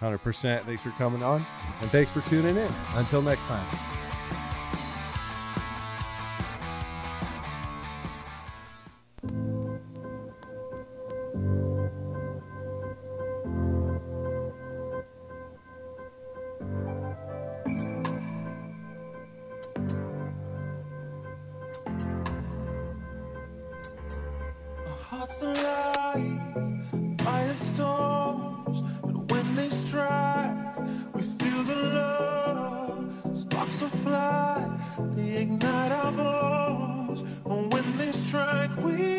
100%. Thanks for coming on, and thanks for tuning in. Until next time. When they strike, we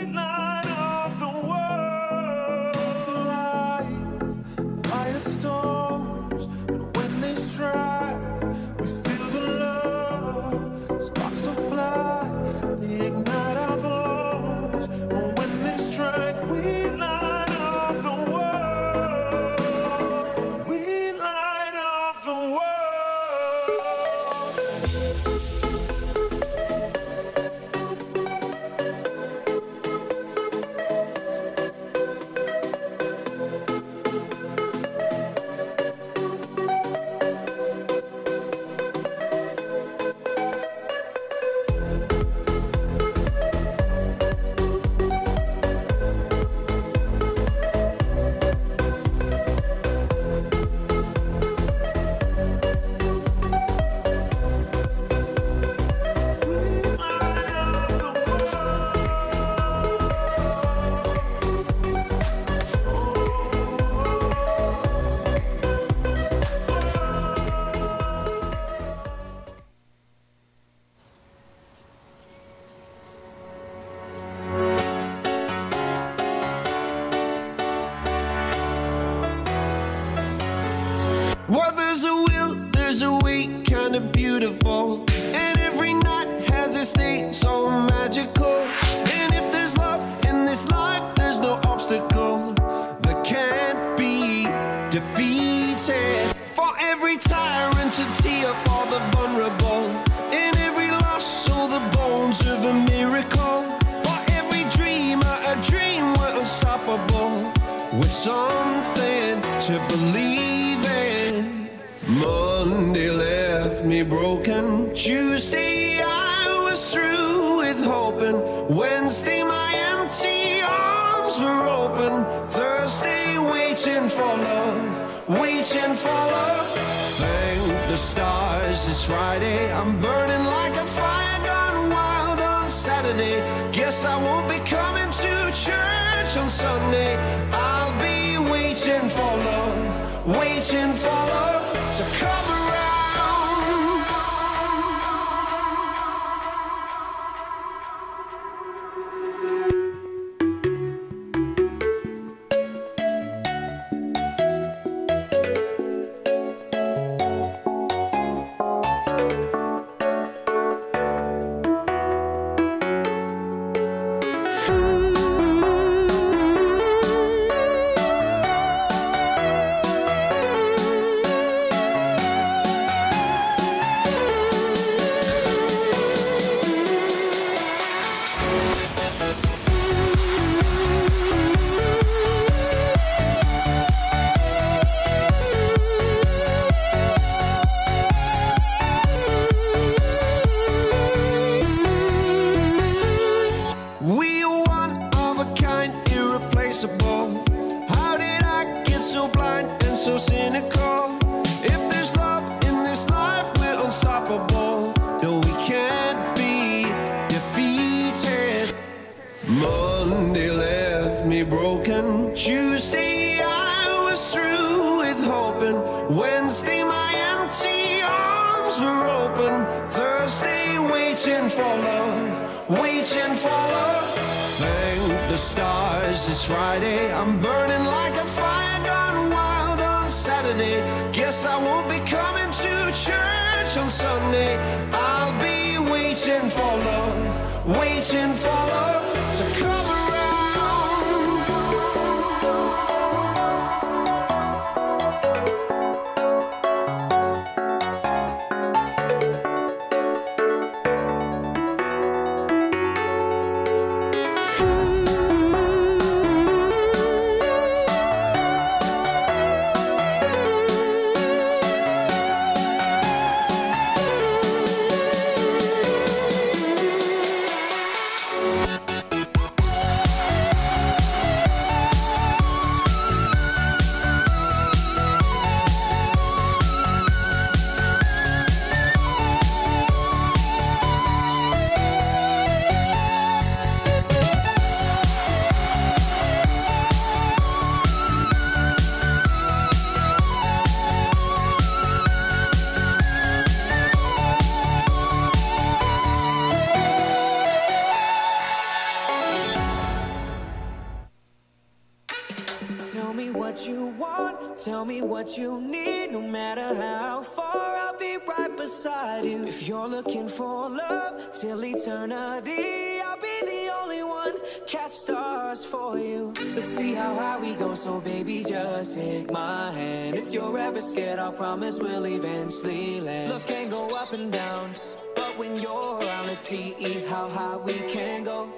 you need. No matter how far, I'll be right beside you. If you're looking for love till eternity, I'll be the only one. Catch stars for you. Let's see how high we go, so baby, just take my hand. If you're ever scared, I promise we'll eventually land. Love can go up and down, but when you're around, let's see how high we can go.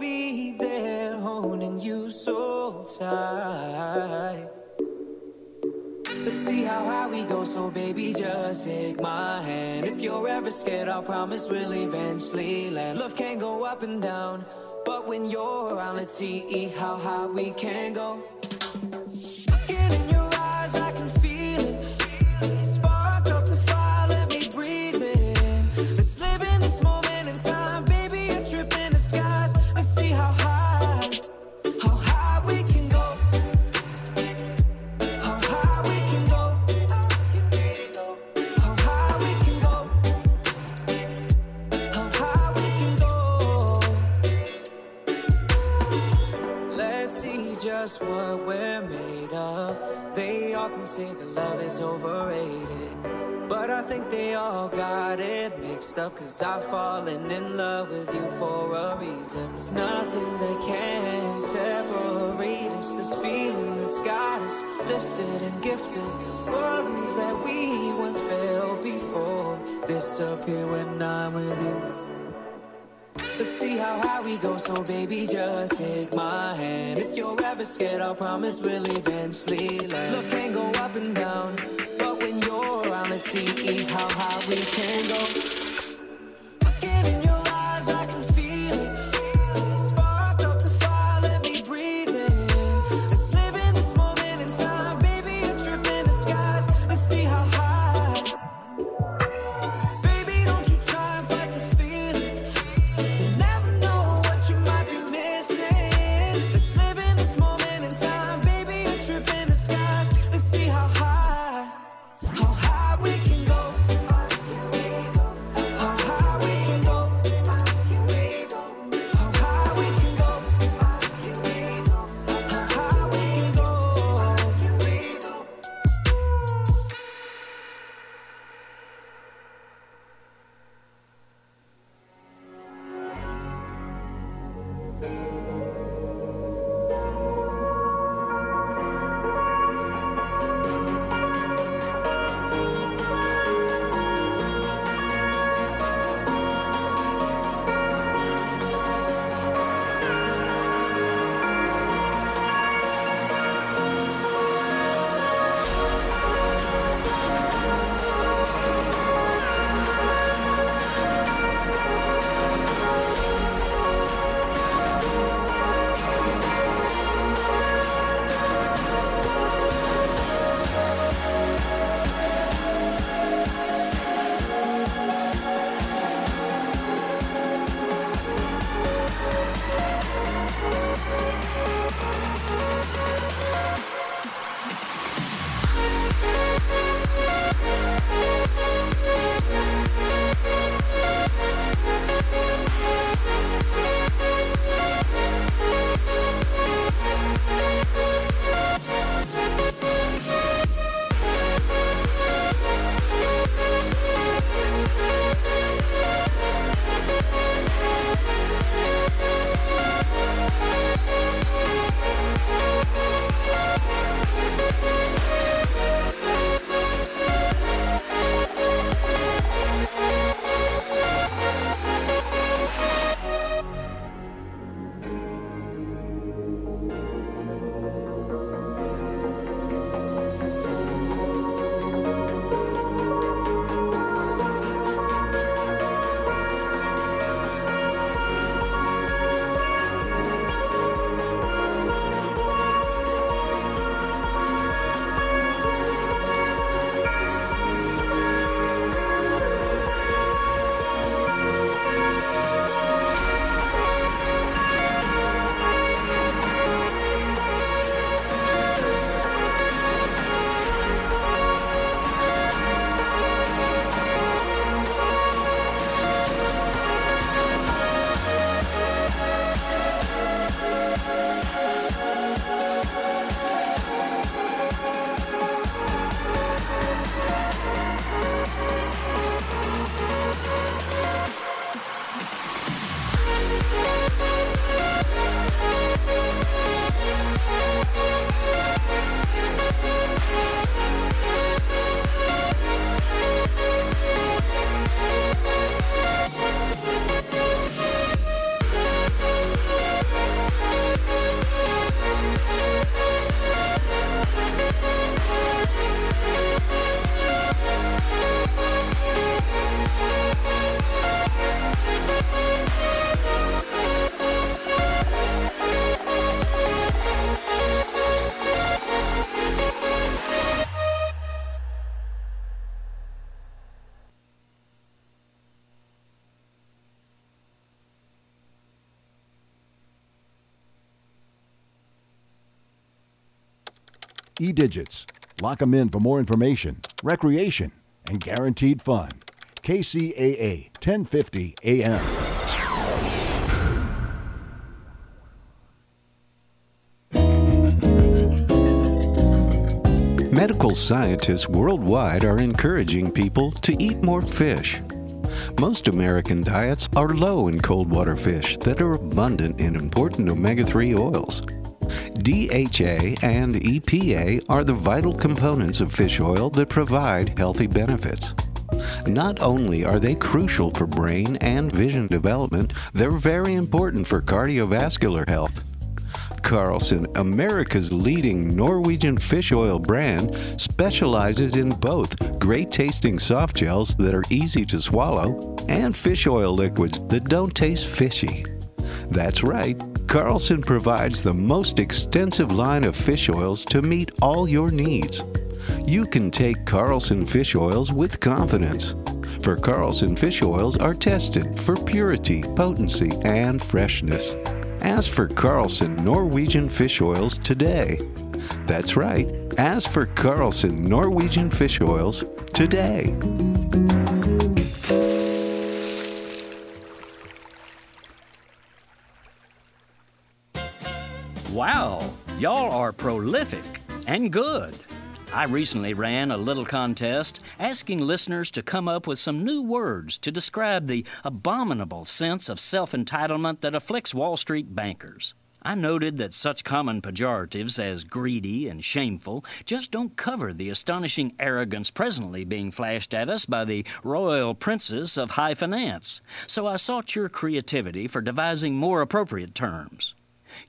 Be there holding you so tight. Let's see how high we go, so baby, just take my hand. If you're ever scared, I'll promise we'll eventually land. Love can go up and down, but when you're around, let's see how high we can go. Can say that love is overrated. But I think they all got it mixed up. Cause I've fallen in love with you for a reason. There's nothing that can separate us. This feeling that's got us lifted and gifted. Worries that we once felt before disappear when I'm with you. Let's see how high we go, so baby, just take my hand. If you're ever scared, I'll promise we'll eventually land. Love can go up and down, but when you're around, let's see how high we can go. E-digits. Lock 'em in for more information, recreation, and guaranteed fun. KCAA 1050 AM. Medical scientists worldwide are encouraging people to eat more fish. Most American diets are low in cold water fish that are abundant in important omega 3 oils. DHA and EPA are the vital components of fish oil that provide healthy benefits. Not only are they crucial for brain and vision development, they're very important for cardiovascular health. Carlson, America's leading Norwegian fish oil brand, specializes in both great tasting soft gels that are easy to swallow and fish oil liquids that don't taste fishy. That's right, Carlson provides the most extensive line of fish oils to meet all your needs. You can take Carlson fish oils with confidence. For Carlson fish oils are tested for purity, potency, and freshness. Ask for Carlson Norwegian fish oils today. That's right, ask for Carlson Norwegian fish oils today. Wow, y'all are prolific and good. I recently ran a little contest asking listeners to come up with some new words to describe the abominable sense of self entitlement that afflicts Wall Street bankers. I noted that such common pejoratives as greedy and shameful just don't cover the astonishing arrogance presently being flashed at us by the royal princes of high finance, so I sought your creativity for devising more appropriate terms.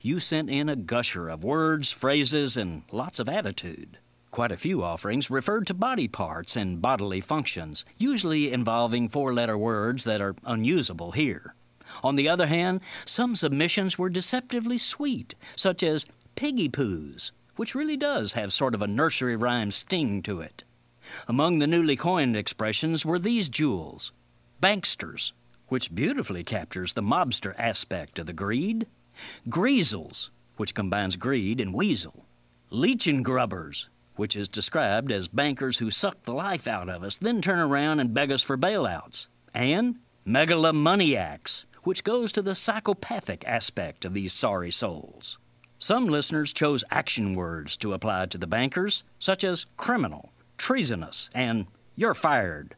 You sent in a gusher of words, phrases, and lots of attitude. Quite a few offerings referred to body parts and bodily functions, usually involving four letter words that are unusable here. On the other hand, some submissions were deceptively sweet, such as piggy poos, which really does have sort of a nursery rhyme sting to it. Among the newly coined expressions were these jewels banksters, which beautifully captures the mobster aspect of the greed, greasels, which combines greed and weasel, leechin grubbers, which is described as bankers who suck the life out of us, then turn around and beg us for bailouts, and megalomaniacs, which goes to the psychopathic aspect of these sorry souls. Some listeners chose action words to apply to the bankers, such as criminal, treasonous, and you're fired.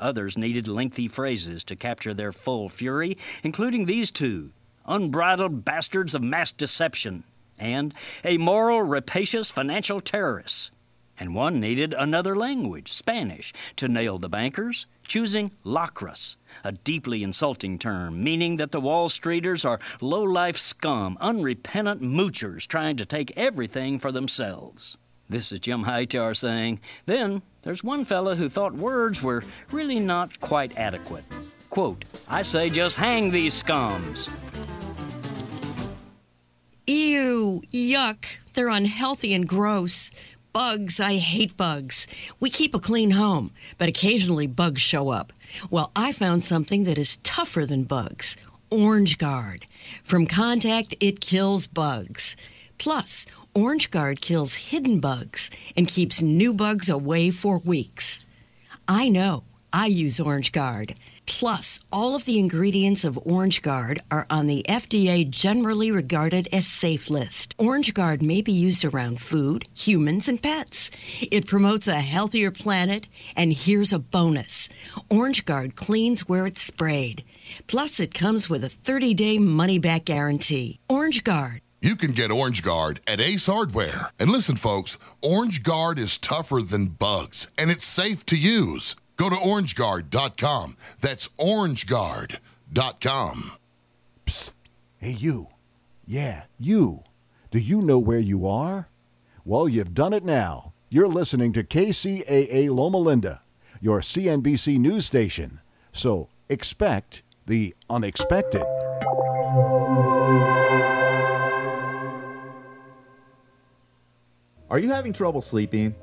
Others needed lengthy phrases to capture their full fury, including these two unbridled bastards of mass deception, and a moral, rapacious financial terrorist. And one needed another language, Spanish, to nail the bankers, choosing lacras, a deeply insulting term, meaning that the Wall Streeters are low life scum, unrepentant moochers trying to take everything for themselves. This is Jim Hightower saying, then there's one fella who thought words were really not quite adequate. Quote, I say just hang these scums. Ew, yuck. They're unhealthy and gross. Bugs, I hate bugs. We keep a clean home, but occasionally bugs show up. Well, I found something that is tougher than bugs Orange Guard. From contact, it kills bugs. Plus, Orange Guard kills hidden bugs and keeps new bugs away for weeks. I know. I use Orange Guard. Plus, all of the ingredients of Orange Guard are on the FDA generally regarded as safe list. Orange Guard may be used around food, humans, and pets. It promotes a healthier planet, and here's a bonus Orange Guard cleans where it's sprayed. Plus, it comes with a 30 day money back guarantee. Orange Guard. You can get Orange Guard at Ace Hardware. And listen, folks, Orange Guard is tougher than bugs, and it's safe to use. Go to orangeguard.com. That's orangeguard.com. Psst. Hey, you. Yeah, you. Do you know where you are? Well, you've done it now. You're listening to KCAA Loma Linda, your CNBC news station. So expect the unexpected. Are you having trouble sleeping?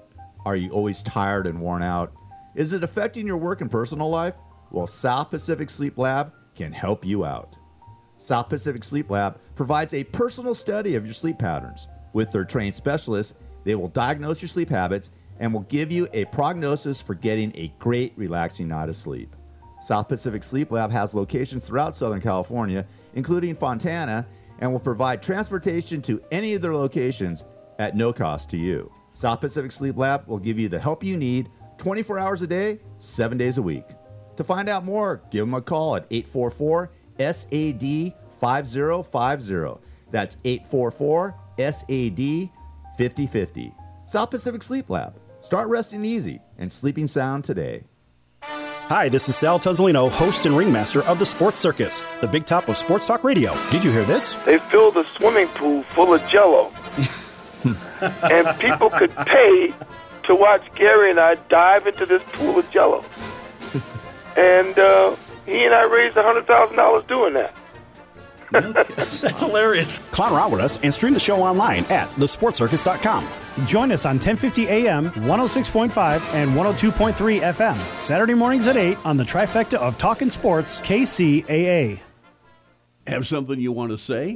Are you always tired and worn out? Is it affecting your work and personal life? Well, South Pacific Sleep Lab can help you out. South Pacific Sleep Lab provides a personal study of your sleep patterns. With their trained specialists, They will diagnose your sleep habits and will give you a prognosis for getting a great, relaxing night of sleep. South Pacific Sleep Lab has locations throughout Southern California, including Fontana, and will provide transportation to any of their locations at no cost to you. South Pacific Sleep Lab will give you the help you need 24 hours a day, 7 days a week. To find out more, give them a call at 844 SAD 5050. That's 844 SAD 5050. South Pacific Sleep Lab. Start resting easy and sleeping sound today. Hi, this is Sal Tuzzolino, host and ringmaster of the Sports Circus, the big top of sports talk radio. Did you hear this? They filled a swimming pool full of jello. <laughs> and people could pay to watch Gary and I dive into this pool of jello. <laughs> and uh, he and I raised $100,000 doing that. <laughs> That's hilarious. Clown around with us and stream the show online at thesportcircus.com. Join us on 1050 AM, 106.5, and 102.3 FM, Saturday mornings at 8 on the trifecta of Talkin' Sports, KCAA. Have something you want to say?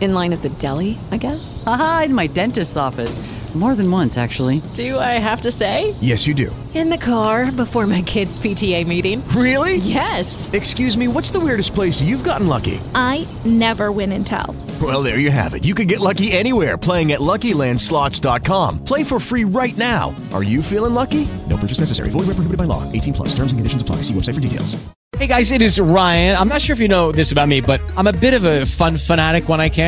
In line at the deli, I guess? Aha, in my dentist's office. More than once, actually. Do I have to say? Yes, you do. In the car before my kids' PTA meeting. Really? Yes. Excuse me, what's the weirdest place you've gotten lucky? I never win and tell. Well, there you have it. You can get lucky anywhere playing at LuckyLandSlots.com. Play for free right now. Are you feeling lucky? No purchase necessary. Void where prohibited by law. 18 plus. Terms and conditions apply. See website for details. Hey guys, it is Ryan. I'm not sure if you know this about me, but I'm a bit of a fun fanatic when I can.